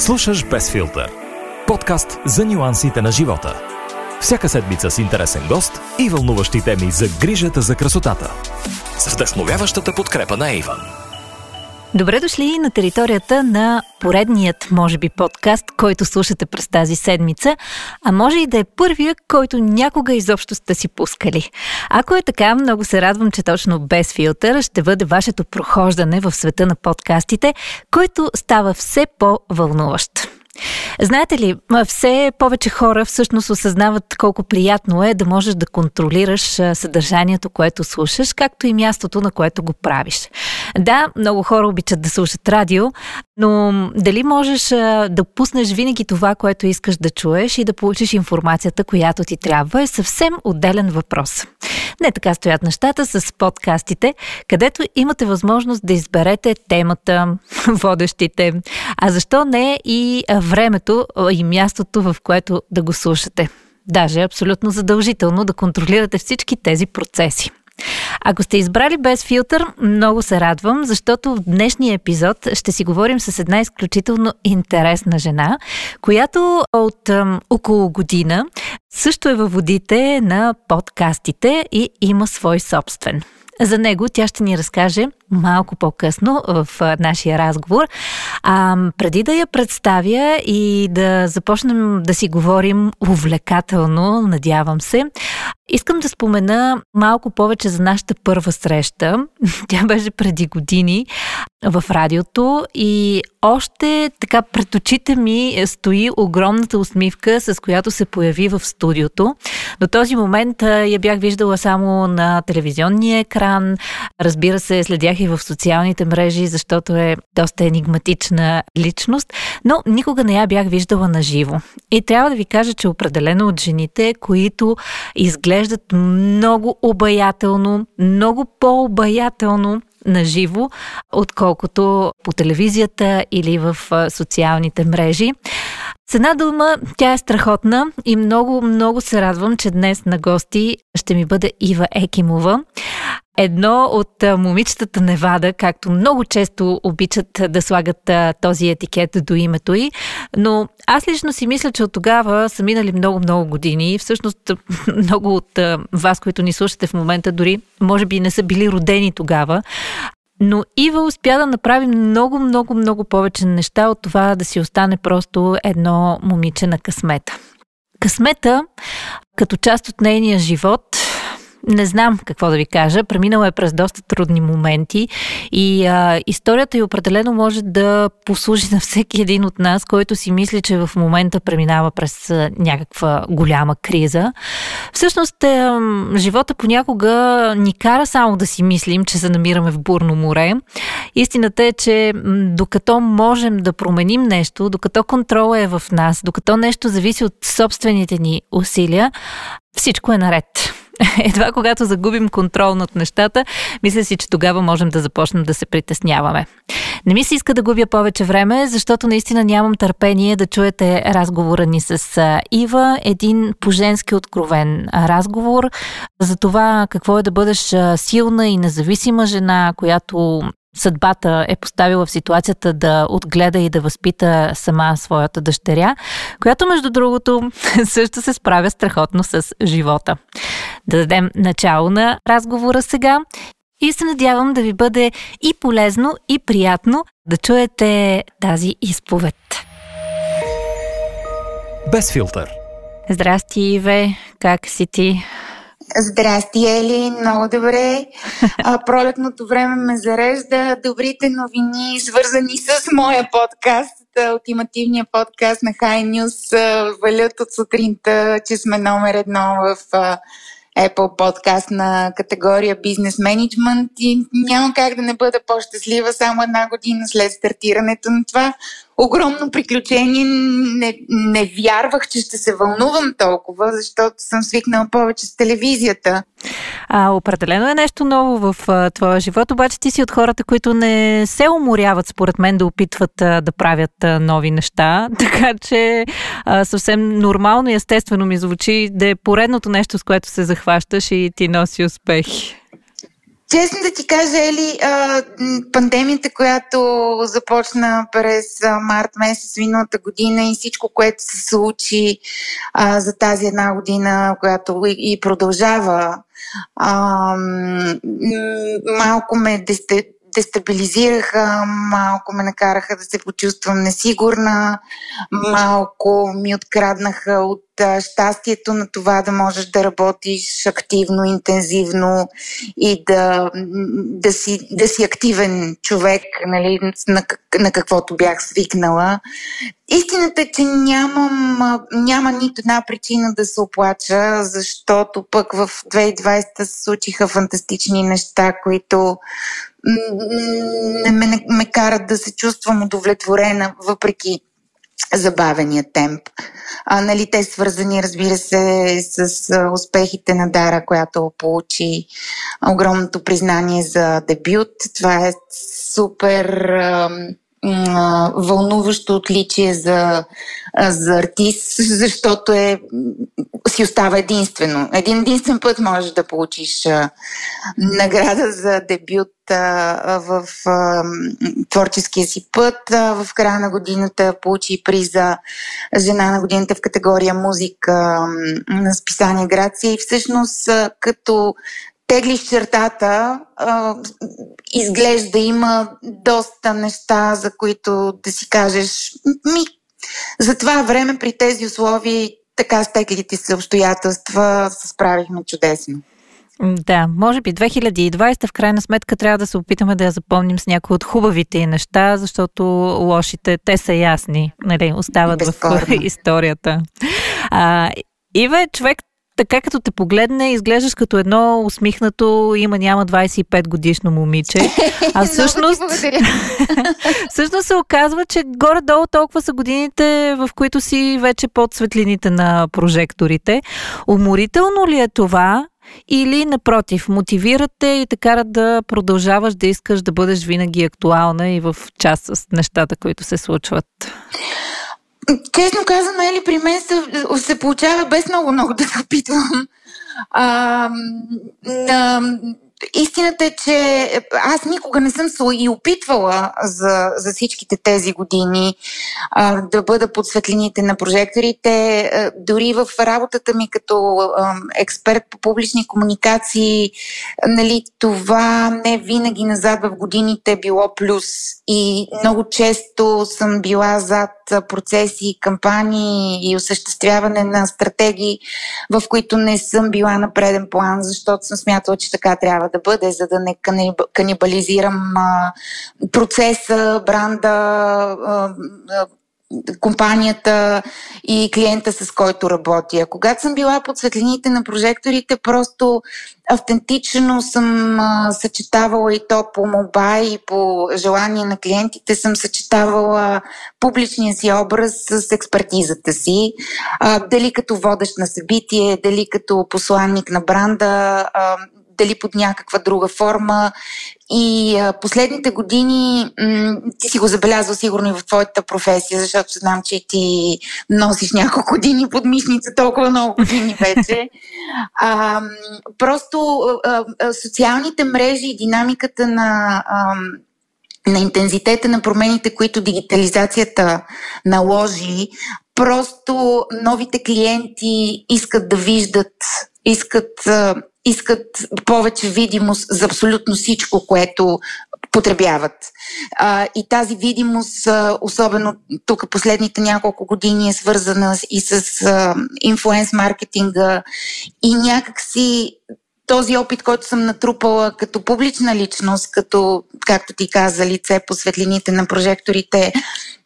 Слушаш Без филтър. Подкаст за нюансите на живота. Всяка седмица с интересен гост и вълнуващи теми за грижата за красотата. С вдъхновяващата подкрепа на Иван. Добре дошли на територията на поредният, може би, подкаст, който слушате през тази седмица, а може и да е първия, който някога изобщо сте си пускали. Ако е така, много се радвам, че точно без филтър ще бъде вашето прохождане в света на подкастите, който става все по-вълнуващ. Знаете ли, все повече хора всъщност осъзнават колко приятно е да можеш да контролираш съдържанието, което слушаш, както и мястото, на което го правиш. Да, много хора обичат да слушат радио, но дали можеш да пуснеш винаги това, което искаш да чуеш и да получиш информацията, която ти трябва, е съвсем отделен въпрос. Не така стоят нещата с подкастите, където имате възможност да изберете темата, водещите, а защо не и времето и мястото, в което да го слушате. Даже е абсолютно задължително да контролирате всички тези процеси. Ако сте избрали без филтър, много се радвам, защото в днешния епизод ще си говорим с една изключително интересна жена, която от ъм, около година също е във водите на подкастите и има свой собствен. За него тя ще ни разкаже малко по-късно в нашия разговор. А преди да я представя и да започнем да си говорим увлекателно, надявам се, искам да спомена малко повече за нашата първа среща. Тя беше преди години в радиото и още така пред очите ми стои огромната усмивка, с която се появи в студиото. До този момент я бях виждала само на телевизионния екран. Разбира се, следях и в социалните мрежи, защото е доста енигматична личност, но никога не я бях виждала на живо. И трябва да ви кажа, че определено от жените, които изглеждат много обаятелно, много по-обаятелно на живо, отколкото по телевизията или в социалните мрежи. С една дума, тя е страхотна и много, много се радвам, че днес на гости ще ми бъде Ива Екимова. Едно от момичетата Невада, както много често обичат да слагат този етикет до името й, но аз лично си мисля, че от тогава са минали много-много години. Всъщност много от вас, които ни слушате в момента, дори може би не са били родени тогава. Но Ива успя да направи много, много, много повече неща от това да си остане просто едно момиче на късмета. Късмета, като част от нейния живот, не знам какво да ви кажа. Преминала е през доста трудни моменти и а, историята й определено може да послужи на всеки един от нас, който си мисли, че в момента преминава през а, някаква голяма криза. Всъщност, е, живота понякога ни кара само да си мислим, че се намираме в бурно море. Истината е, че докато можем да променим нещо, докато контрола е в нас, докато нещо зависи от собствените ни усилия, всичко е наред. Едва когато загубим контрол над нещата, мисля си, че тогава можем да започнем да се притесняваме. Не ми се иска да губя повече време, защото наистина нямам търпение да чуете разговора ни с Ива. Един по-женски откровен разговор за това какво е да бъдеш силна и независима жена, която съдбата е поставила в ситуацията да отгледа и да възпита сама своята дъщеря, която между другото също се справя страхотно с живота. Да дадем начало на разговора сега и се надявам да ви бъде и полезно, и приятно да чуете тази изповед. Без филтър. Здрасти, Иве, как си ти? Здрасти, Ели, много добре. А, пролетното време ме зарежда. Добрите новини, свързани с моя подкаст, ултимативния подкаст на High News, валят от сутринта, че сме номер едно в Apple подкаст на категория бизнес менеджмент и няма как да не бъда по-щастлива само една година след стартирането на това огромно приключение. Не, не вярвах, че ще се вълнувам толкова, защото съм свикнала повече с телевизията. А, определено е нещо ново в а, твоя живот, обаче ти си от хората, които не се уморяват, според мен, да опитват а, да правят а, нови неща. Така че а, съвсем нормално и естествено ми звучи да е поредното нещо, с което се захващаш и ти носи успехи. Честно да ти кажа, Ели, пандемията, която започна през март месец миналата година и всичко, което се случи за тази една година, която и, продължава, малко ме дестабилизираха, малко ме накараха да се почувствам несигурна, малко ми откраднаха от щастието на това да можеш да работиш активно, интензивно и да, да, си, да си активен човек, нали, на, на каквото бях свикнала. Истината е, че нямам, няма нито една причина да се оплача, защото пък в 2020 се случиха фантастични неща, които ме, ме карат да се чувствам удовлетворена, въпреки забавения темп. А, нали, те свързани, разбира се, с а, успехите на Дара, която получи огромното признание за дебют. Това е супер а, вълнуващо отличие за, за артист, защото е, си остава единствено. Един единствен път можеш да получиш награда за дебют в творческия си път. В края на годината получи приза Жена на годината в категория музика на списание Грация и всъщност като теглиш чертата, а, изглежда има доста неща, за които да си кажеш ми, за това време при тези условия така стеглите се обстоятелства се справихме чудесно. Да, може би 2020 в крайна сметка трябва да се опитаме да я запомним с някои от хубавите неща, защото лошите, те са ясни, нали, остават Безспорно. в историята. А, Ива е човек, така като те погледне, изглеждаш като едно усмихнато, има няма 25 годишно момиче. А всъщност, всъщност се оказва, че горе-долу толкова са годините, в които си вече под светлините на прожекторите. Уморително ли е това? Или напротив, мотивирате и те карат да продължаваш да искаш да бъдеш винаги актуална и в част с нещата, които се случват? Честно казано, Ели, при мен се, се получава без много-много да се опитвам. А, а, истината е, че аз никога не съм се и опитвала за, за всичките тези години а, да бъда под светлините на прожекторите. А, дори в работата ми като а, експерт по публични комуникации, нали, това не винаги назад в годините е било плюс. И много често съм била зад процеси, кампании и осъществяване на стратегии, в които не съм била на преден план, защото съм смятала, че така трябва да бъде, за да не канибализирам процеса, бранда, компанията и клиента, с който работя. Когато съм била под светлините на прожекторите, просто автентично съм а, съчетавала и то по моба и по желание на клиентите съм съчетавала публичния си образ с експертизата си. А, дали като водещ на събитие, дали като посланник на бранда, а, дали под някаква друга форма. И а, последните години, м- ти си го забелязал сигурно и в твоята професия, защото знам, че ти носиш няколко години под мишница, толкова много години вече. А, просто а, а, социалните мрежи и динамиката на. А, на интензитета на промените, които дигитализацията наложи, просто новите клиенти искат да виждат, искат искат повече видимост за абсолютно всичко, което потребяват. А, и тази видимост, особено тук последните няколко години, е свързана и с а, инфлуенс маркетинга и някакси този опит, който съм натрупала като публична личност, като, както ти каза, лице по светлините на прожекторите,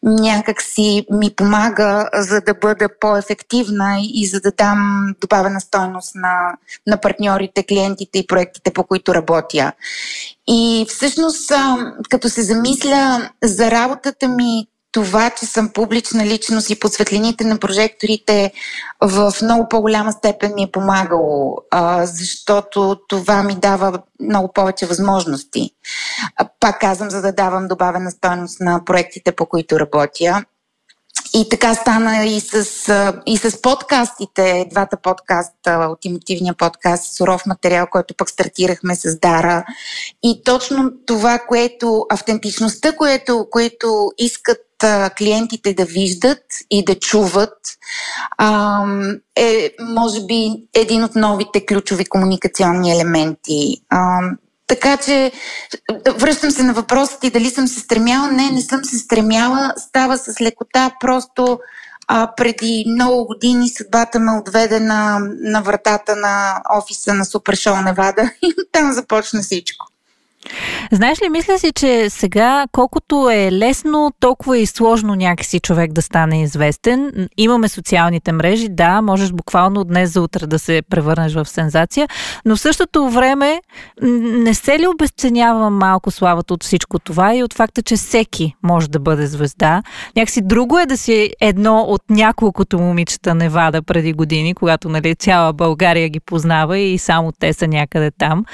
някак си ми помага, за да бъда по-ефективна и за да дам добавена стойност на, на партньорите, клиентите и проектите, по които работя. И всъщност, като се замисля за работата ми това, че съм публична личност и под светлините на прожекторите в много по-голяма степен ми е помагало, а, защото това ми дава много повече възможности. А, пак казвам, за да давам добавена стойност на проектите, по които работя. и така стана и с, и с подкастите, двата подкаста, ултимативния подкаст, суров материал, който пък стартирахме с Дара. И точно това, което, автентичността, което, което искат клиентите да виждат и да чуват, е, може би, един от новите ключови комуникационни елементи. Така че, връщам се на въпросът ти дали съм се стремяла. Не, не съм се стремяла. Става с лекота. Просто а, преди много години съдбата ме отведе на, на вратата на офиса на Супер Шоу Невада и там започна всичко. Знаеш ли, мисля си, че сега колкото е лесно, толкова и сложно някакси човек да стане известен. Имаме социалните мрежи, да, можеш буквално днес за утре да се превърнеш в сензация, но в същото време не се ли обесценява малко славата от всичко това и от факта, че всеки може да бъде звезда? Някакси друго е да си едно от няколкото момичета Невада преди години, когато нали, цяла България ги познава и само те са някъде там.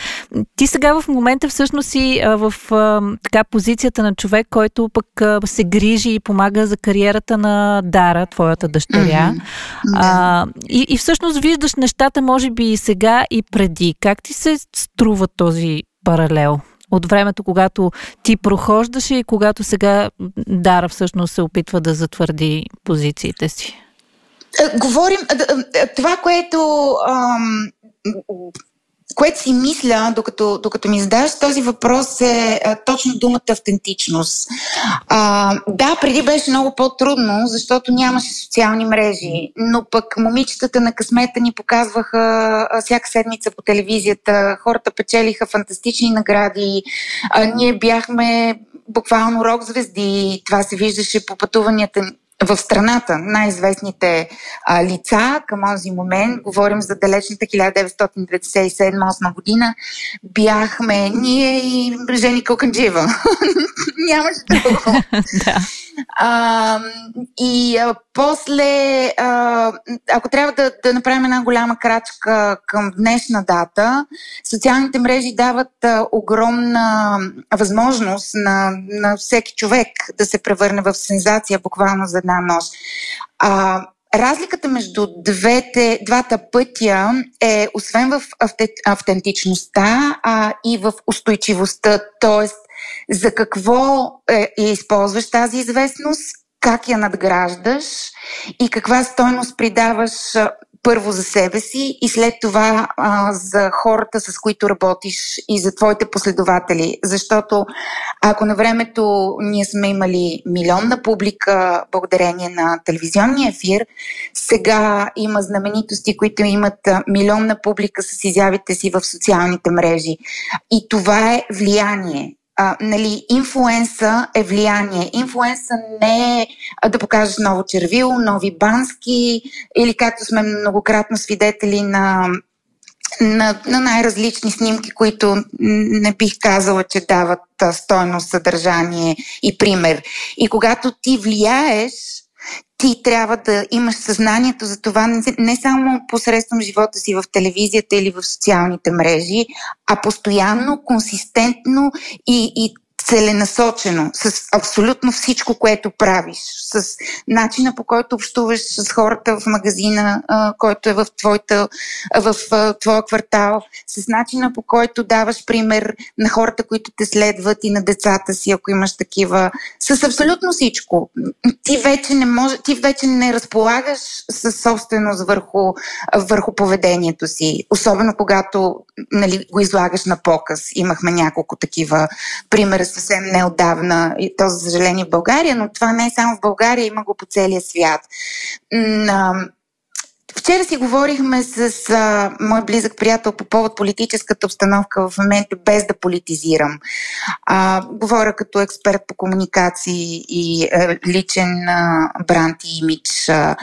Ти сега в момента всъщност си а, в а, така позицията на човек, който пък а, се грижи и помага за кариерата на Дара, твоята дъщеря. Mm-hmm. А, и, и всъщност виждаш нещата, може би и сега, и преди. Как ти се струва този паралел? От времето, когато ти прохождаше и когато сега Дара всъщност се опитва да затвърди позициите си? Говорим, това, което ам, което си мисля, докато, докато ми задаваш този въпрос е а, точно думата автентичност. А, да, преди беше много по-трудно, защото нямаше социални мрежи, но пък момичетата на късмета ни показваха а, всяка седмица по телевизията, хората печелиха фантастични награди, а, ние бяхме буквално рок звезди, това се виждаше по пътуванията в страната най-известните а, лица към този момент, говорим за далечната 1997-8 година, бяхме ние и Жени Коканджива. Нямаше друго. да. А, и а, после, ако трябва да, да направим една голяма крачка към днешна дата, социалните мрежи дават огромна възможност на, на всеки човек да се превърне в сензация буквално за една нощ. А, Разликата между двете, двата пътя е, освен в автентичността а, и в устойчивостта, т.е. за какво е, използваш тази известност, как я надграждаш и каква стойност придаваш първо за себе си и след това а, за хората, с които работиш и за твоите последователи. Защото ако на времето ние сме имали милионна публика благодарение на телевизионния ефир, сега има знаменитости, които имат милионна публика с изявите си в социалните мрежи. И това е влияние а, нали, инфлуенса е влияние. Инфлуенса не е да покажеш ново червило, нови бански или както сме многократно свидетели на на, на най-различни снимки, които не бих казала, че дават стойност, съдържание и пример. И когато ти влияеш, ти трябва да имаш съзнанието за това не само посредством живота си в телевизията или в социалните мрежи, а постоянно, консистентно и, и целенасочено с абсолютно всичко, което правиш, с начина по който общуваш с хората в магазина, а, който е в, твоята, в а, твоя квартал, с начина по който даваш пример на хората, които те следват и на децата си, ако имаш такива, с абсолютно всичко. Ти вече не, може, ти вече не разполагаш със собственост върху, върху поведението си, особено когато нали, го излагаш на показ. Имахме няколко такива примера съвсем неодавна, и то за съжаление в България, но това не е само в България, има го по целия свят. Вчера си говорихме с а, мой близък приятел по повод политическата обстановка в момента, без да политизирам. А, говоря като експерт по комуникации и а, личен а, бранд и имидж. А,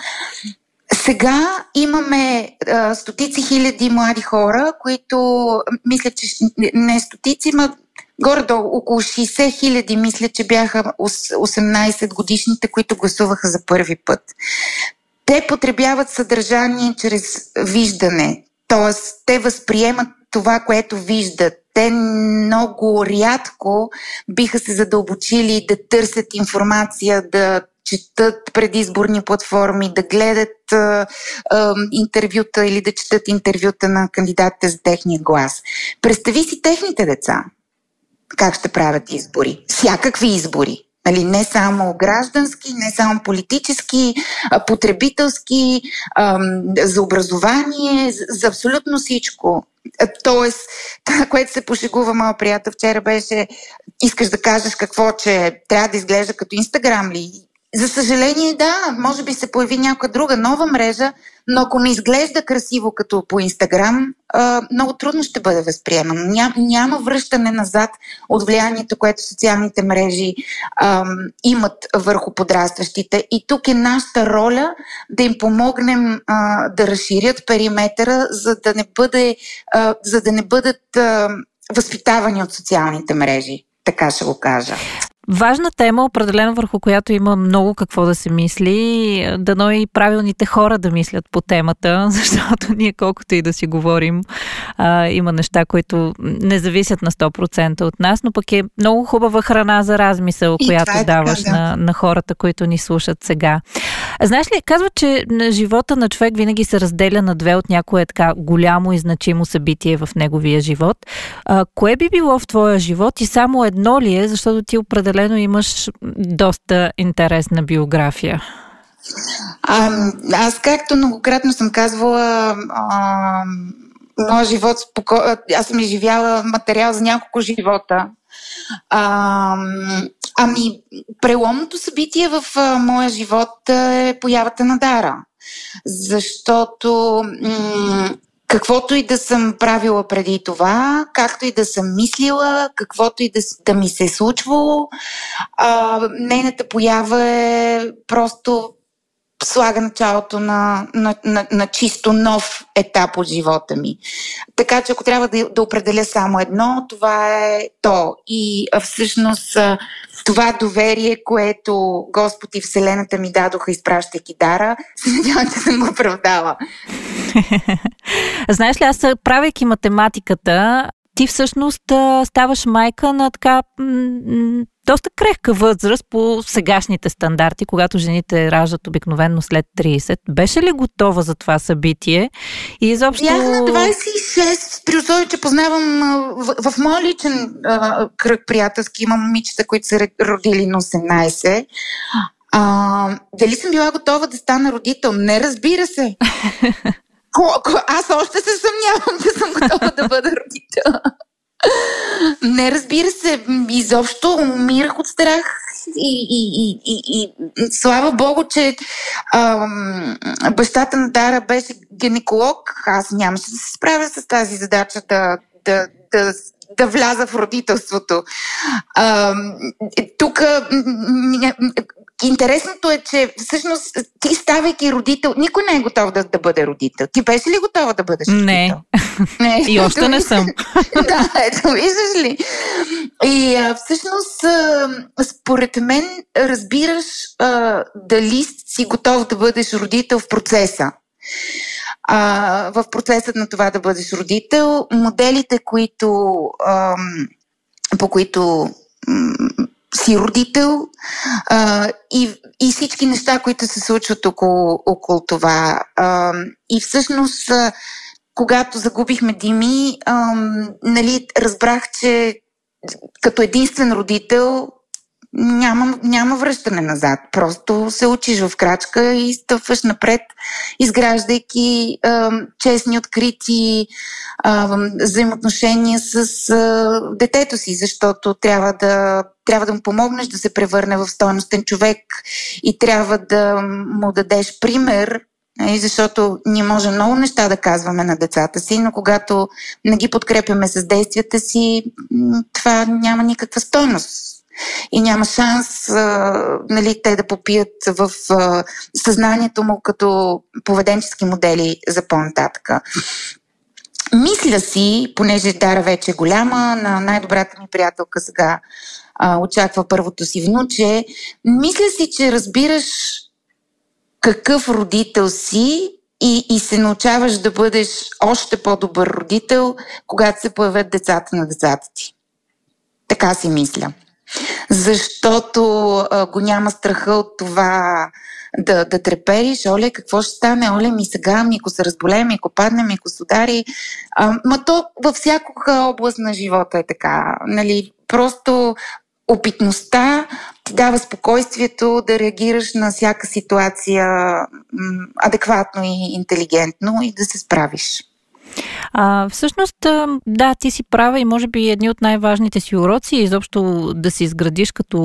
сега имаме а, стотици хиляди млади хора, които мисля, че не стотици, ма горе-долу около 60 хиляди, мисля, че бяха 18 годишните, които гласуваха за първи път. Те потребяват съдържание чрез виждане, т.е. те възприемат това, което виждат. Те много рядко биха се задълбочили да търсят информация, да четат предизборни платформи, да гледат а, а, интервюта или да четат интервюта на кандидатите за техния глас. Представи си техните деца как ще правят избори. Всякакви избори. Нали, не само граждански, не само политически, потребителски, за образование, за, абсолютно всичко. Тоест, това, което се пошегува моя приятел вчера беше, искаш да кажеш какво, че трябва да изглежда като Инстаграм ли? За съжаление, да, може би се появи някоя друга нова мрежа, но ако не изглежда красиво като по Инстаграм, много трудно ще бъде възприемано. Ням, няма връщане назад от влиянието, което социалните мрежи имат върху подрастващите. И тук е нашата роля да им помогнем да разширят периметъра, за да не, бъде, за да не бъдат възпитавани от социалните мрежи. Така ще го кажа. Важна тема, определено върху която има много какво да се мисли. Дано и правилните хора да мислят по темата, защото ние колкото и да си говорим, а, има неща, които не зависят на 100% от нас, но пък е много хубава храна за размисъл, и която е даваш така, да. на, на хората, които ни слушат сега. Знаеш ли, казва, че живота на човек винаги се разделя на две от някое така голямо и значимо събитие в неговия живот. А, кое би било в твоя живот и само едно ли е, защото ти определено имаш доста интересна биография? А, аз, както многократно съм казвала, а, моят живот, споко... аз съм изживяла материал за няколко живота. А, ами, преломното събитие в а, моя живот е появата на Дара. Защото м- каквото и да съм правила преди това, както и да съм мислила, каквото и да, да ми се е случвало, а, нейната поява е просто слага началото на, на, на, на чисто нов етап от живота ми. Така че ако трябва да, да определя само едно, това е то. И всъщност това доверие, което Господ и Вселената ми дадоха, изпращайки дара, се надявам, че съм го оправдала. Знаеш ли, аз правейки математиката, ти всъщност ставаш майка на така доста крехка възраст по сегашните стандарти, когато жените раждат обикновенно след 30. Беше ли готова за това събитие? И изобщо... Бях на 26, при условие, че познавам в, в моя личен а, кръг приятелски има момичета, които са родили на 18. А, дали съм била готова да стана родител? Не разбира се. Аз още се съмнявам, че съм готова да бъда родител. Не, разбира се, изобщо умирах от страх и, и, и, и, и слава Богу, че ам, бащата на Дара беше гинеколог. Аз нямаше да се справя с тази задача да, да, да, да вляза в родителството. тук Интересното е, че всъщност ти ставайки родител, никой не е готов да, да бъде родител. Ти беше ли готова да бъдеш родител? Не. не. И още не съм. да, ето, виждаш ли. И а, всъщност, а, според мен, разбираш а, дали си готов да бъдеш родител в процеса. А, в процесът на това да бъдеш родител, моделите, които, а, по които си родител а, и, и всички неща, които се случват около, около това. А, и всъщност, а, когато загубихме Дими, а, нали, разбрах, че като единствен родител няма, няма връщане назад. Просто се учиш в крачка и стъпваш напред, изграждайки е, честни, открити е, взаимоотношения с е, детето си, защото трябва да, трябва да му помогнеш да се превърне в стойностен човек и трябва да му дадеш пример и защото ние можем много неща да казваме на децата си, но когато не ги подкрепяме с действията си, това няма никаква стойност и няма шанс а, нали, те да попият в а, съзнанието му като поведенчески модели за по-нататъка. Мисля си, понеже Дара вече е голяма, на най-добрата ми приятелка сега а, очаква първото си внуче, мисля си, че разбираш какъв родител си и, и се научаваш да бъдеш още по-добър родител, когато се появят децата на децата ти. Така си мисля. Защото а, го няма страха от това да, да трепериш, оле, какво ще стане, оле, ми сега, ми ако се разболее, ми ако падне, ми ако се удари. А, ма то във всяка област на живота е така. Нали? Просто опитността ти дава спокойствието да реагираш на всяка ситуация адекватно и интелигентно и да се справиш. А, всъщност, да, ти си права и може би едни от най-важните си уроци е изобщо да се изградиш като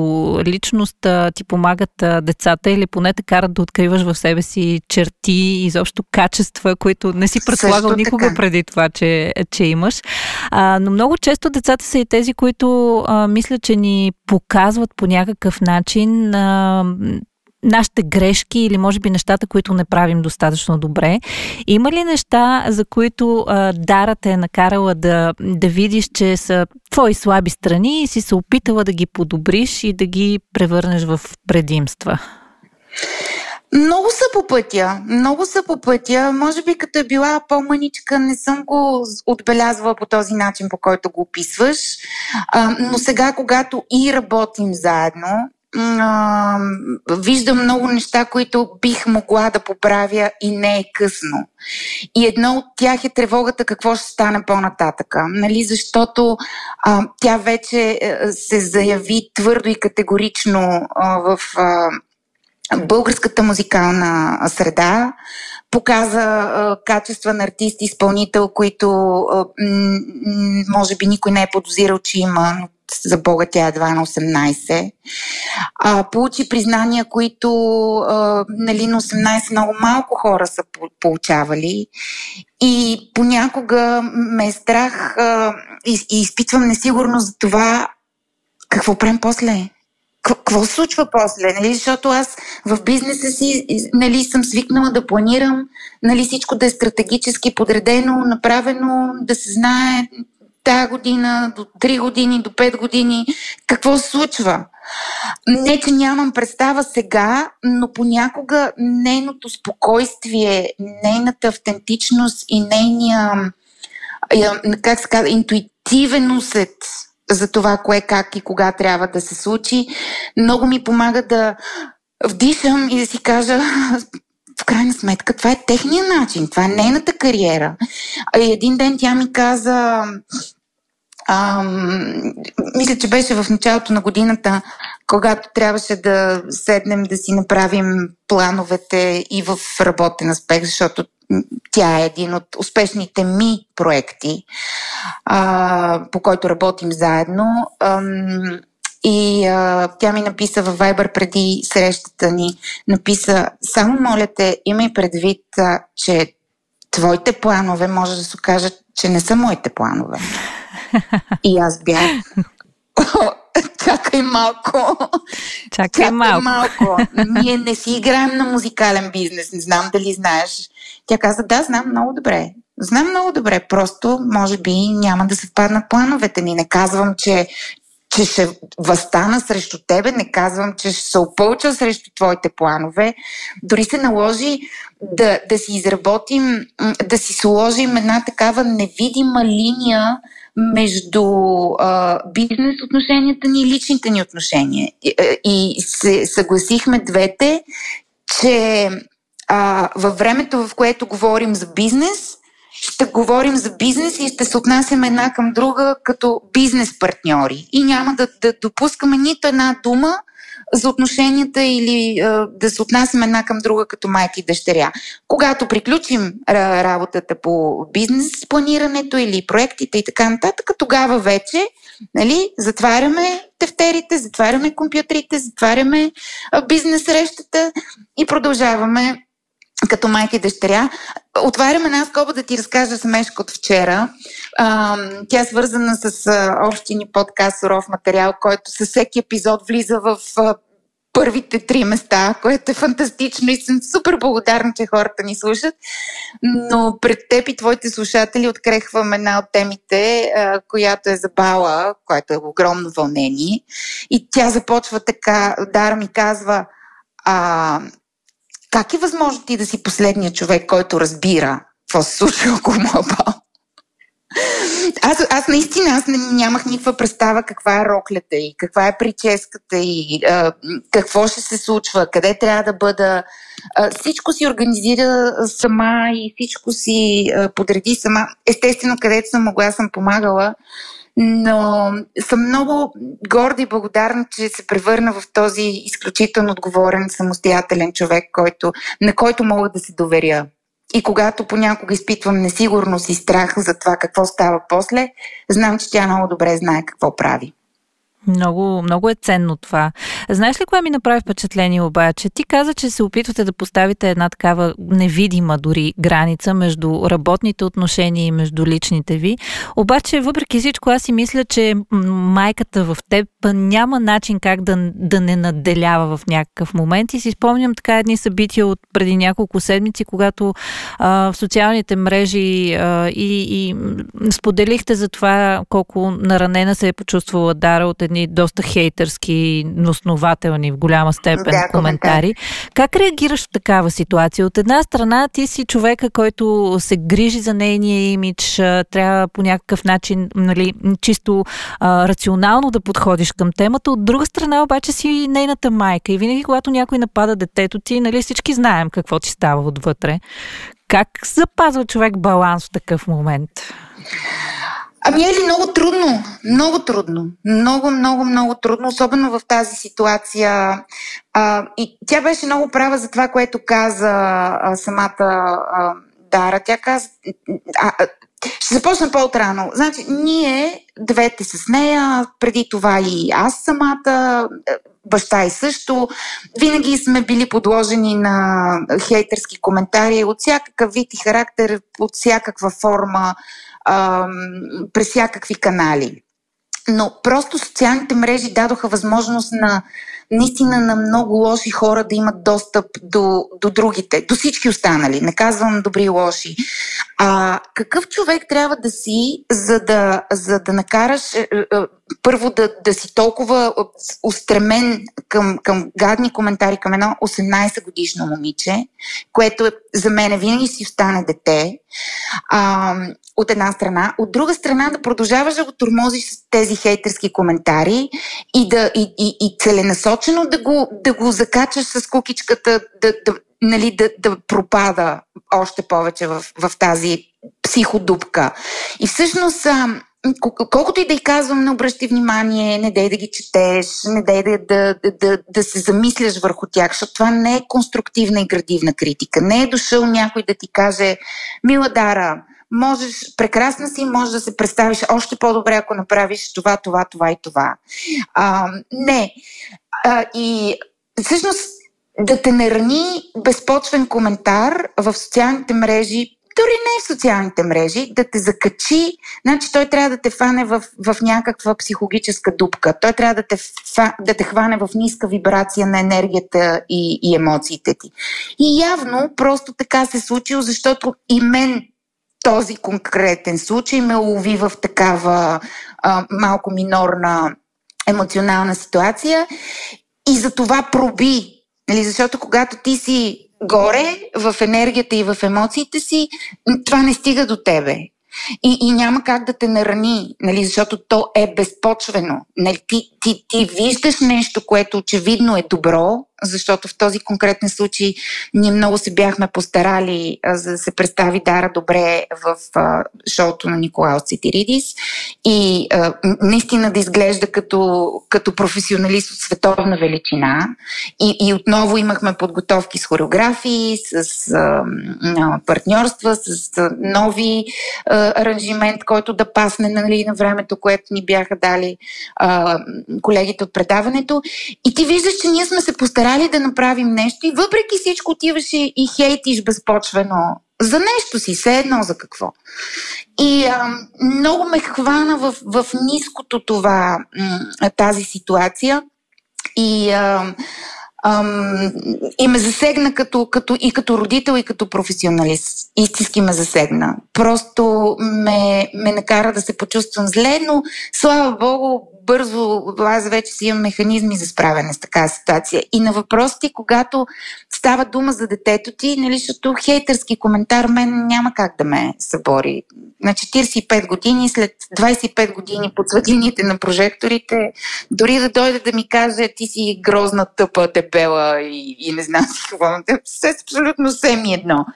личност ти помагат децата или поне те карат да откриваш в себе си черти, изобщо качества, които не си предполагал Също никога така. преди това, че, че имаш. А, но много често децата са и тези, които а, мислят, че ни показват по някакъв начин а, нашите грешки или може би нещата, които не правим достатъчно добре. Има ли неща, за които а, Дара те е накарала да, да видиш, че са твои слаби страни и си се опитала да ги подобриш и да ги превърнеш в предимства? Много са по пътя. Много са по пътя. Може би като е била по-маничка, не съм го отбелязвала по този начин, по който го описваш. А, но сега, когато и работим заедно, а, виждам много неща, които бих могла да поправя и не е късно. И едно от тях е тревогата какво ще стане по-нататъка. Нали? Защото а, тя вече а, се заяви твърдо и категорично а, в а, българската музикална среда, показа а, качества на артист, изпълнител, които а, м- може би никой не е подозирал, че има, но за Бога тя едва на 18. А, получи признания, които а, нали, на 18 много малко хора са получавали. И понякога ме е страх а, и, и изпитвам несигурност за това какво правим после. Какво случва после? Нали? Защото аз в бизнеса си нали, съм свикнала да планирам нали, всичко да е стратегически подредено, направено, да се знае тази година, до 3 години, до 5 години, какво се случва. Не, че нямам представа сега, но понякога нейното спокойствие, нейната автентичност и нейния, как се казва, интуитивен усет за това кое, как и кога трябва да се случи, много ми помага да вдишам и да си кажа в крайна сметка това е техния начин, това е нейната кариера. И един ден тя ми каза, ам, мисля, че беше в началото на годината, когато трябваше да седнем да си направим плановете и в работен аспект, защото тя е един от успешните ми проекти, а, по който работим заедно. Ам, и а, тя ми написа във Viber преди срещата ни, написа, само моля те, имай предвид, а, че твоите планове може да се окажат, че не са моите планове. И аз бях Чакай малко. Чакай, Чакай малко. малко. Ние не си играем на музикален бизнес. Не знам дали знаеш. Тя каза, да, знам много добре. Знам много добре, просто може би няма да се впаднат плановете ни. Не казвам, че, че ще възстана срещу тебе, не казвам, че ще се опълча срещу твоите планове. Дори се наложи да, да си изработим, да си сложим една такава невидима линия между а, бизнес отношенията ни и личните ни отношения. И, и се съгласихме двете, че а, във времето, в което говорим за бизнес, ще говорим за бизнес и ще се отнасяме една към друга като бизнес партньори. И няма да, да допускаме нито една дума, за отношенията или а, да се отнасям една към друга като майка и дъщеря. Когато приключим работата по бизнес планирането или проектите и така нататък, тогава вече нали, затваряме тефтерите, затваряме компютрите, затваряме бизнес срещата и продължаваме като майка и дъщеря. Отварям една скоба да ти разкажа смешка от вчера. Тя е свързана с а, общия ни подкаст Суров материал, който със всеки епизод влиза в първите три места, което е фантастично и съм супер благодарна, че хората ни слушат. Но пред теб и твоите слушатели открехвам една от темите, която е за Бала, което е огромно вълнение. И тя започва така, Дара ми казва, а, как е възможно ти да си последният човек, който разбира какво се случва около моя аз, аз наистина аз нямах никаква представа каква е роклята и каква е прическата и а, какво ще се случва, къде трябва да бъда. А, всичко си организира сама и всичко си а, подреди сама. Естествено, където съм могла, съм помагала. Но съм много горда и благодарна, че се превърна в този изключително отговорен, самостоятелен човек, който, на който мога да се доверя. И когато понякога изпитвам несигурност и страх за това какво става после, знам, че тя много добре знае какво прави. Много, много е ценно това. Знаеш ли кое ми направи впечатление обаче? Ти каза, че се опитвате да поставите една такава невидима дори граница между работните отношения и между личните ви. Обаче, въпреки всичко, аз си мисля, че майката в теб няма начин как да, да не наделява в някакъв момент. И си спомням така едни събития от преди няколко седмици, когато а, в социалните мрежи а, и, и споделихте за това колко наранена се е почувствала Дара от едни доста хейтърски, нооснователни в голяма степен да, коментари. Как реагираш в такава ситуация? От една страна ти си човека, който се грижи за нейния имидж, трябва по някакъв начин нали, чисто а, рационално да подходиш към темата. От друга страна обаче си нейната майка и винаги когато някой напада детето ти, нали, всички знаем какво ти става отвътре. Как запазва човек баланс в такъв момент? Ами е ли много трудно? Много трудно. Много, много, много трудно, особено в тази ситуация. А, и тя беше много права за това, което каза а, самата а, Дара. Тя каза. А, ще започна по-отрано. Значи, ние двете с нея, преди това и аз самата, баща и също, винаги сме били подложени на хейтерски коментари от всякакъв вид и характер, от всякаква форма през всякакви канали. Но просто социалните мрежи дадоха възможност на наистина на много лоши хора да имат достъп до, до другите, до всички останали. Не казвам добри и лоши. А какъв човек трябва да си, за да, за да накараш е, е, първо да, да си толкова устремен към, към гадни коментари към едно 18 годишно момиче, което за мен винаги си остане дете, а, от една страна. От друга страна да продължаваш да го тормозиш с тези хейтерски коментари и, да, и, и, и целенасочено да го, да го закачаш с кукичката, да, да, нали, да, да пропада още повече в, в тази психодупка. И всъщност колкото и да й казвам, не обръщай внимание, не дай да ги четеш, не дай да, да, да, да, се замисляш върху тях, защото това не е конструктивна и градивна критика. Не е дошъл някой да ти каже, мила Дара, можеш, прекрасна си, можеш да се представиш още по-добре, ако направиш това, това, това и това. А, не. А, и всъщност да те нарани безпочвен коментар в социалните мрежи дори не в социалните мрежи, да те закачи, значи той трябва да те фане в, в някаква психологическа дупка. Той трябва да те, да те хване в ниска вибрация на енергията и, и емоциите ти. И явно просто така се случило, защото и мен този конкретен случай ме лови в такава а, малко минорна емоционална ситуация и за това проби. Нали, защото когато ти си горе в енергията и в емоциите си, това не стига до тебе. И, и няма как да те нарани, нали, защото то е безпочвено. Нали, ти, ти, ти виждаш нещо, което очевидно е добро, защото в този конкретен случай ние много се бяхме постарали за да се представи Дара добре в шоуто на Николао Цитиридис и наистина да изглежда като, като професионалист от световна величина. И, и отново имахме подготовки с хореографии, с а, партньорства, с а, нови а, аранжимент, който да пасне нали, на времето, което ни бяха дали а, колегите от предаването. И ти виждаш, че ние сме се постарали успяли да направим нещо и въпреки всичко отиваш и хейтиш безпочвено за нещо си, все едно за какво. И а, много ме хвана в, в ниското това, тази ситуация и а, ам, и ме засегна като, като, и като родител, и като професионалист. Истински ме засегна. Просто ме, ме накара да се почувствам зле, но слава Богу, бързо, аз вече си имам механизми за справяне с такава ситуация. И на въпросите, когато става дума за детето ти, нали, защото хейтърски коментар мен няма как да ме събори. На 45 години, след 25 години под светлините на прожекторите, дори да дойде да ми каже, ти си грозна, тъпа, дебела и, и не знам си какво, все абсолютно все ми едно.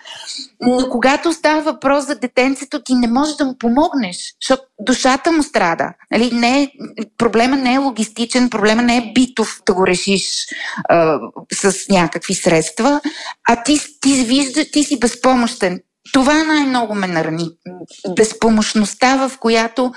Но когато става въпрос за детенцето, ти не можеш да му помогнеш, защото душата му страда. Нали? Не проблема не е логистичен, проблема не е битов да го решиш а, с някакви средства, а ти, ти виждаш, ти си безпомощен. Това най-много ме нарани. Безпомощността, в която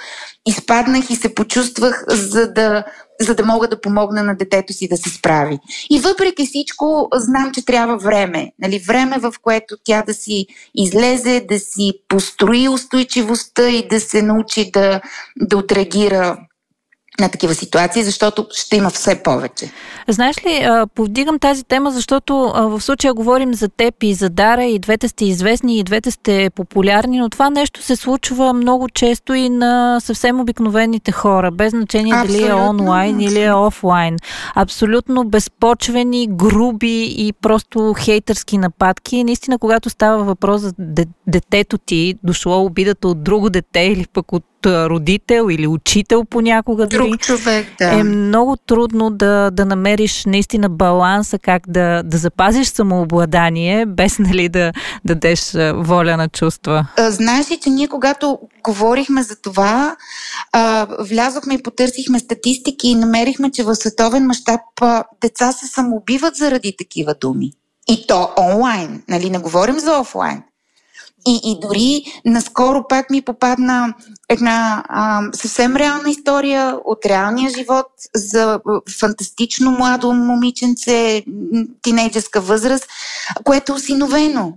изпаднах и се почувствах, за да за да мога да помогна на детето си да се справи. И въпреки всичко, знам, че трябва време. Нали? Време, в което тя да си излезе, да си построи устойчивостта и да се научи да, да отреагира на такива ситуации, защото ще има все повече. Знаеш ли, повдигам тази тема, защото в случая говорим за теб и за Дара, и двете сте известни, и двете сте популярни, но това нещо се случва много често и на съвсем обикновените хора, без значение Абсолютно. дали е онлайн или е офлайн. Абсолютно безпочвени, груби и просто хейтърски нападки. Наистина, когато става въпрос за детето ти, дошло обидата от друго дете или пък от родител или учител понякога Друг дори, човек, да. е много трудно да, да намериш наистина баланса, как да, да запазиш самообладание, без нали, да, да дадеш воля на чувства. Знаеш ли, че ние когато говорихме за това, а, влязохме и потърсихме статистики и намерихме, че в световен мащаб деца се самоубиват заради такива думи. И то онлайн, нали? Не говорим за офлайн. И, и дори наскоро пак ми попадна една а, съвсем реална история от реалния живот за фантастично младо момиченце, тинейджерска възраст, което е осиновено.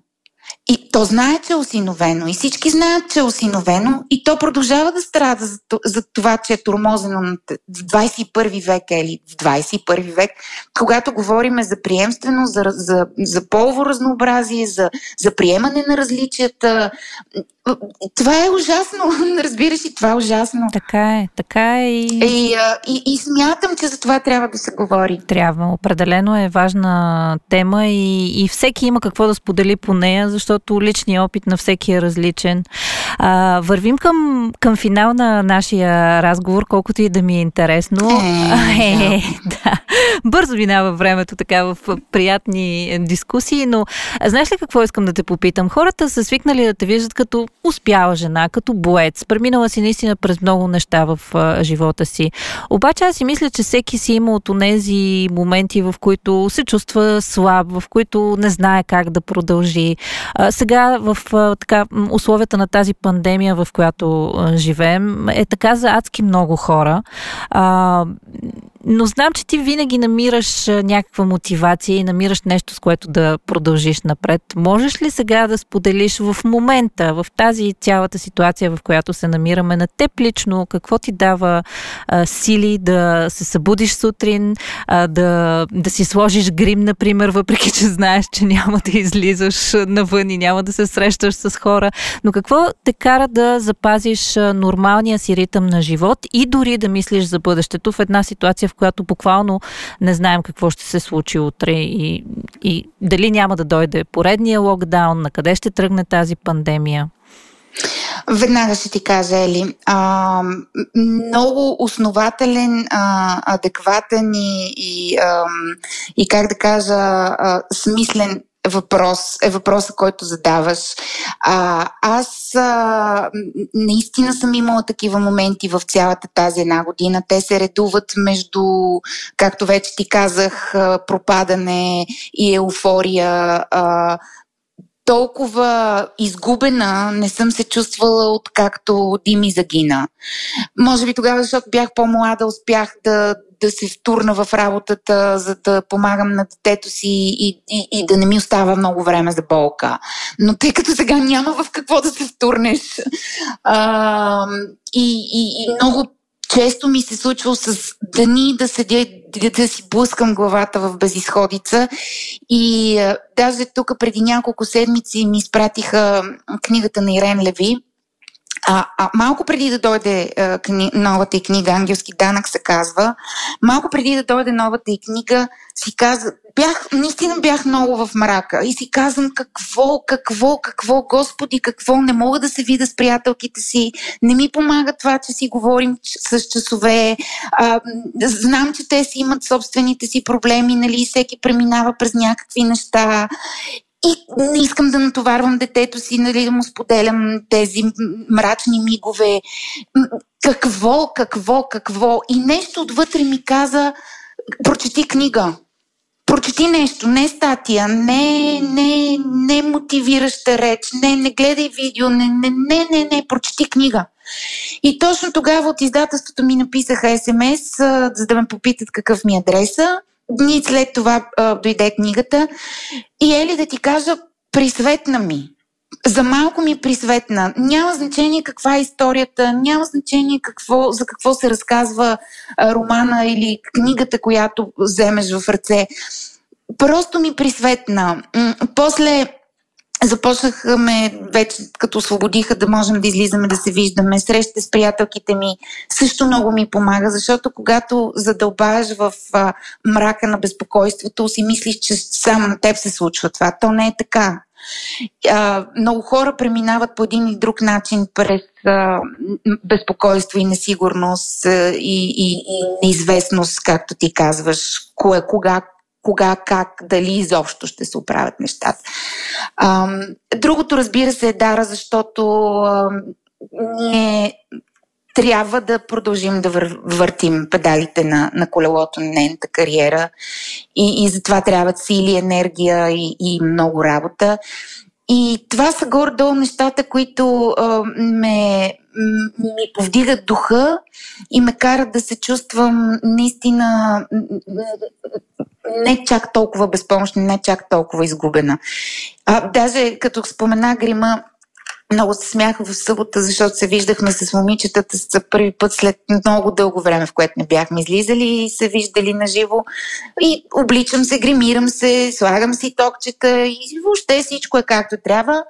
И то знае, че е осиновено. И всички знаят, че е осиновено. И то продължава да страда за, за това, че е тормозено в 21 век или в 21 век, когато говориме за приемствено, за, за, за полово разнообразие, за, за приемане на различията. Това е ужасно, разбираш и това е ужасно. Така е, така е. И... И, и, и смятам, че за това трябва да се говори. Трябва, определено е важна тема и, и всеки има какво да сподели по нея, защото личният опит на всеки е различен. А, вървим към, към финал на нашия разговор, колкото и да ми е интересно. Е, е, да. Бързо минава времето така в приятни дискусии, но знаеш ли какво искам да те попитам? Хората са свикнали да те виждат като успяла жена, като боец. Преминала си наистина през много неща в а, живота си. Обаче аз си мисля, че всеки си има от тези моменти, в които се чувства слаб, в които не знае как да продължи. А, сега в а, така, условията на тази пандемия, в която живеем, е така за адски много хора. А, но знам, че ти винаги намираш някаква мотивация и намираш нещо, с което да продължиш напред. Можеш ли сега да споделиш в момента, в тази цялата ситуация, в която се намираме на теб лично, какво ти дава а, сили да се събудиш сутрин, а, да, да си сложиш грим, например, въпреки че знаеш, че няма да излизаш навън и няма да се срещаш с хора. Но какво те кара да запазиш нормалния си ритъм на живот и дори да мислиш за бъдещето в една ситуация, в която буквално не знаем какво ще се случи утре и, и дали няма да дойде поредния локдаун, на къде ще тръгне тази пандемия? Веднага ще ти кажа, Ели. А, много основателен, а, адекватен и, и, а, и как да кажа, а, смислен въпрос е въпроса, който задаваш. А, аз а, наистина съм имала такива моменти в цялата тази една година. Те се редуват между, както вече ти казах, пропадане и еуфория. А, толкова изгубена не съм се чувствала откакто Дими загина. Може би тогава, защото бях по-млада, успях да, да се втурна в работата, за да помагам на детето си и, и, и да не ми остава много време за болка. Но тъй като сега няма в какво да се втурнеш а, и, и, и много често ми се случва с дни да седя да си блъскам главата в безисходица. И а, даже тук преди няколко седмици ми изпратиха книгата на Ирен Леви А, а малко преди да дойде а, кни, новата и книга, Ангелски данък се казва, малко преди да дойде новата и книга, си каза, бях, наистина бях много в мрака и си казвам какво, какво, какво, Господи, какво, не мога да се видя с приятелките си, не ми помага това, че си говорим с часове, а, знам, че те си имат собствените си проблеми, нали, всеки преминава през някакви неща и не искам да натоварвам детето си, нали, да му споделям тези мрачни мигове. Какво, какво, какво? И нещо отвътре ми каза, прочети книга. Прочети нещо, не статия, не, не, не мотивираща реч, не, не гледай видео, не, не, не, не, не, прочети книга. И точно тогава от издателството ми написаха СМС, за да ме попитат какъв ми е адреса. Дни след това а, дойде книгата и Ели да ти кажа, присветна ми. За малко ми присветна. Няма значение каква е историята, няма значение какво, за какво се разказва романа или книгата, която вземеш в ръце. Просто ми присветна. После Започнахме вече, като освободиха, да можем да излизаме, да се виждаме. Срещате с приятелките ми също много ми помага, защото когато задълбаеш в а, мрака на безпокойството, си мислиш, че само на теб се случва това. То не е така. А, много хора преминават по един или друг начин през а, безпокойство и несигурност а, и, и, и неизвестност, както ти казваш, кое, кога, кога, как, дали изобщо ще се оправят нещата. А, другото, разбира се, е дара, защото а, ние трябва да продължим да вър, въртим педалите на, на колелото на нейната кариера и, и затова трябват сили, енергия и, и много работа. И това са горе-долу нещата, които а, ме, ми повдигат духа и ме карат да се чувствам наистина не чак толкова безпомощна, не чак толкова изгубена. А, даже като спомена грима, много се смях в събота, защото се виждахме с момичетата за първи път след много дълго време, в което не бяхме излизали и се виждали на живо. И обличам се, гримирам се, слагам си токчета и въобще всичко е както трябва.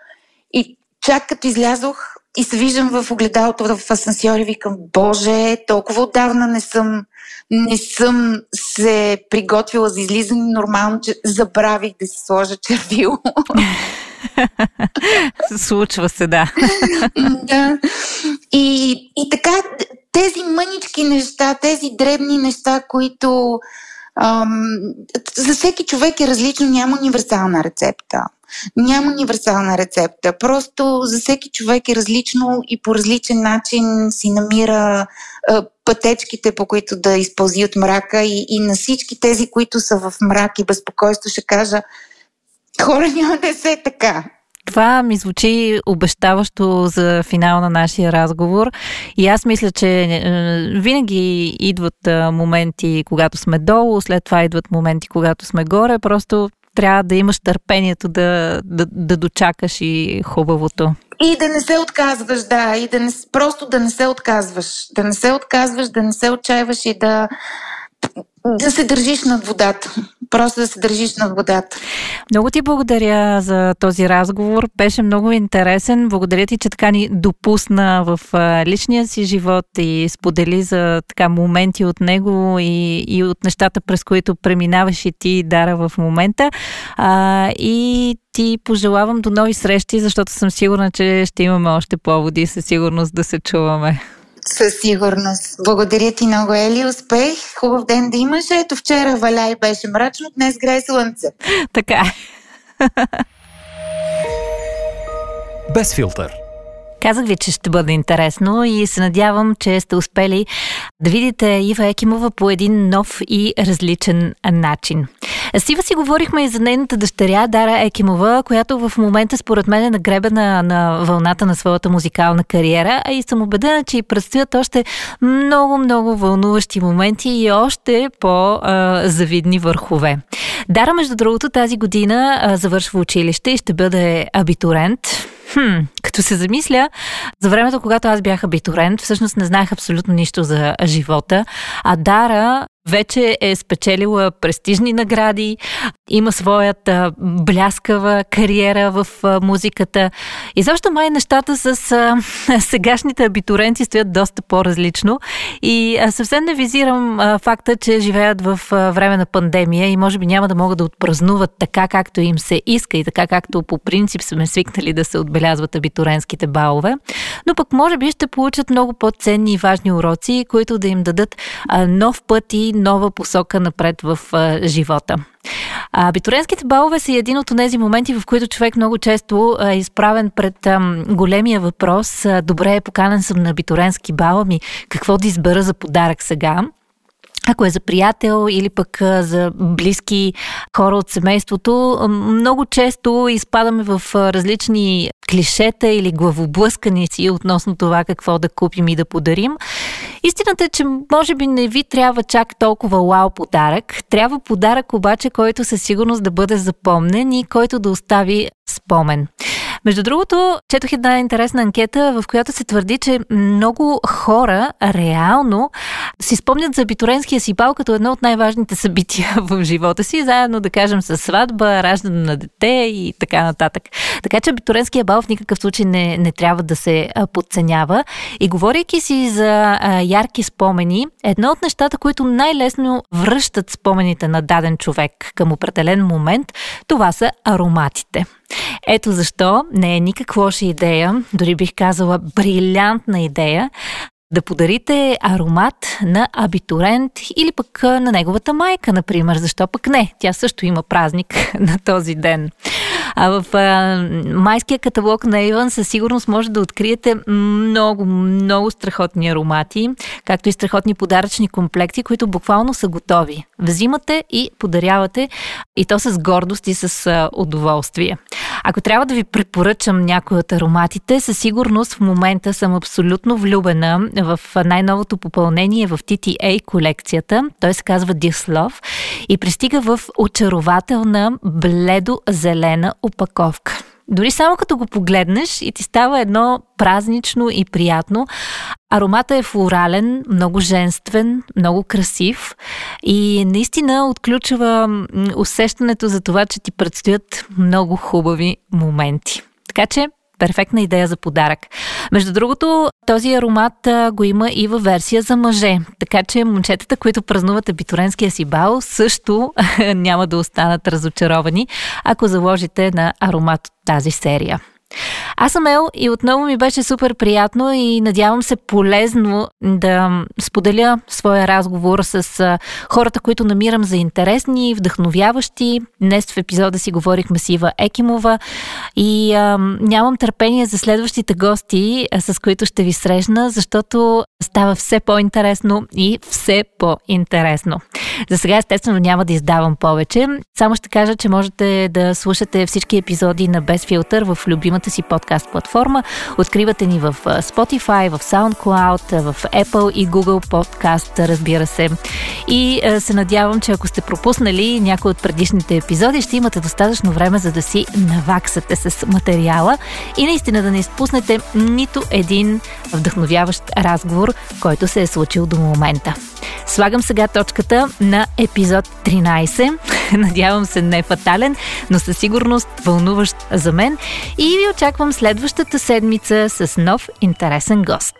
И чак като излязох и се виждам в огледалото в асансьор и викам, Боже, толкова отдавна не съм не съм се приготвила за излизане. Нормално, че забравих да си сложа червило. Случва се, да. да. И, и така, тези мънички неща, тези дребни неща, които ам, за всеки човек е различно, няма универсална рецепта. Няма универсална рецепта. Просто за всеки човек е различно и по различен начин си намира а, пътечките, по които да изпълзи от мрака и, и на всички тези, които са в мрак и безпокойство, ще кажа хора няма да се така. Това ми звучи обещаващо за финал на нашия разговор. И аз мисля, че е, винаги идват е, моменти, когато сме долу, след това идват моменти, когато сме горе. Просто трябва да имаш търпението да, да, да дочакаш и хубавото. И да не се отказваш, да, и да не, просто да не се отказваш. Да не се отказваш, да не се отчаиваш и да, да се държиш над водата. Просто да се държиш над водата. Много ти благодаря за този разговор. Беше много интересен. Благодаря ти, че така ни допусна в личния си живот и сподели за така моменти от него и, и от нещата, през които преминаваш и ти Дара в момента. А, и ти пожелавам до нови срещи, защото съм сигурна, че ще имаме още поводи със сигурност да се чуваме. Със сигурност. Благодаря ти много, Ели. Успех. Хубав ден да имаш. Ето вчера валя и беше мрачно, днес грее слънце. Така е. Без филтър. Казах ви, че ще бъде интересно и се надявам, че сте успели да видите Ива Екимова по един нов и различен начин. С Ива си говорихме и за нейната дъщеря Дара Екимова, която в момента според мен е нагребена на вълната на своята музикална кариера, а и съм убедена, че и предстоят още много-много вълнуващи моменти и още по-завидни върхове. Дара, между другото, тази година завършва училище и ще бъде абитурент. Хм, като се замисля, за времето, когато аз бях абитурент, всъщност не знаех абсолютно нищо за живота, а Дара вече е спечелила престижни награди, има своята бляскава кариера в музиката. И защо май нещата с сегашните абитуренти стоят доста по-различно. И съвсем не визирам факта, че живеят в време на пандемия и може би няма да могат да отпразнуват така, както им се иска и така, както по принцип сме свикнали да се отбелязват абитуренските балове. Но пък може би ще получат много по-ценни и важни уроци, които да им дадат нов път и нова посока напред в а, живота. Абитуренските балове са един от тези моменти, в които човек много често е изправен пред ам, големия въпрос. Добре, поканен съм на абитуренски бал, ами какво да избера за подарък сега? ако е за приятел или пък за близки хора от семейството, много често изпадаме в различни клишета или главоблъскани си относно това какво да купим и да подарим. Истината е, че може би не ви трябва чак толкова вау подарък. Трябва подарък обаче, който със сигурност да бъде запомнен и който да остави спомен. Между другото, четох една интересна анкета, в която се твърди, че много хора реално си спомнят за битуренския си бал като едно от най-важните събития в живота си, заедно да кажем с сватба, раждане на дете и така нататък. Така че битуренския бал в никакъв случай не, не трябва да се подценява. И говорейки си за а, ярки спомени, едно от нещата, които най-лесно връщат спомените на даден човек към определен момент, това са ароматите. Ето защо не е никак лоша идея, дори бих казала брилянтна идея, да подарите аромат на абитурент или пък на неговата майка, например. Защо пък не? Тя също има празник на този ден. А в а, майския каталог на Иван със сигурност може да откриете много, много страхотни аромати, както и страхотни подаръчни комплекти, които буквално са готови. Взимате и подарявате и то с гордост и с удоволствие. Ако трябва да ви препоръчам някои от ароматите, със сигурност в момента съм абсолютно влюбена в най-новото попълнение в TTA колекцията. Той се казва Love и пристига в очарователна бледо-зелена опаковка. Дори само като го погледнеш и ти става едно празнично и приятно. Аромата е флорален, много женствен, много красив и наистина отключва усещането за това, че ти предстоят много хубави моменти. Така че перфектна идея за подарък. Между другото, този аромат го има и във версия за мъже, така че момчетата, които празнуват абитуренския си бал, също няма да останат разочаровани, ако заложите на аромат тази серия. Аз съм Ел и отново ми беше супер приятно и надявам се полезно да споделя своя разговор с хората, които намирам за интересни, вдъхновяващи. Днес в епизода си говорихме с Ива Екимова и а, нямам търпение за следващите гости, с които ще ви срещна, защото става все по-интересно и все по-интересно. За сега, естествено, няма да издавам повече. Само ще кажа, че можете да слушате всички епизоди на Без филтър в любимата си подкаст платформа. Откривате ни в Spotify, в SoundCloud, в Apple и Google Podcast, разбира се. И се надявам, че ако сте пропуснали някои от предишните епизоди, ще имате достатъчно време, за да си наваксате с материала и наистина да не изпуснете нито един вдъхновяващ разговор, който се е случил до момента. Слагам сега точката на епизод 13. Надявам се не е фатален, но със сигурност вълнуващ за мен. И очаквам следващата седмица с нов интересен гост.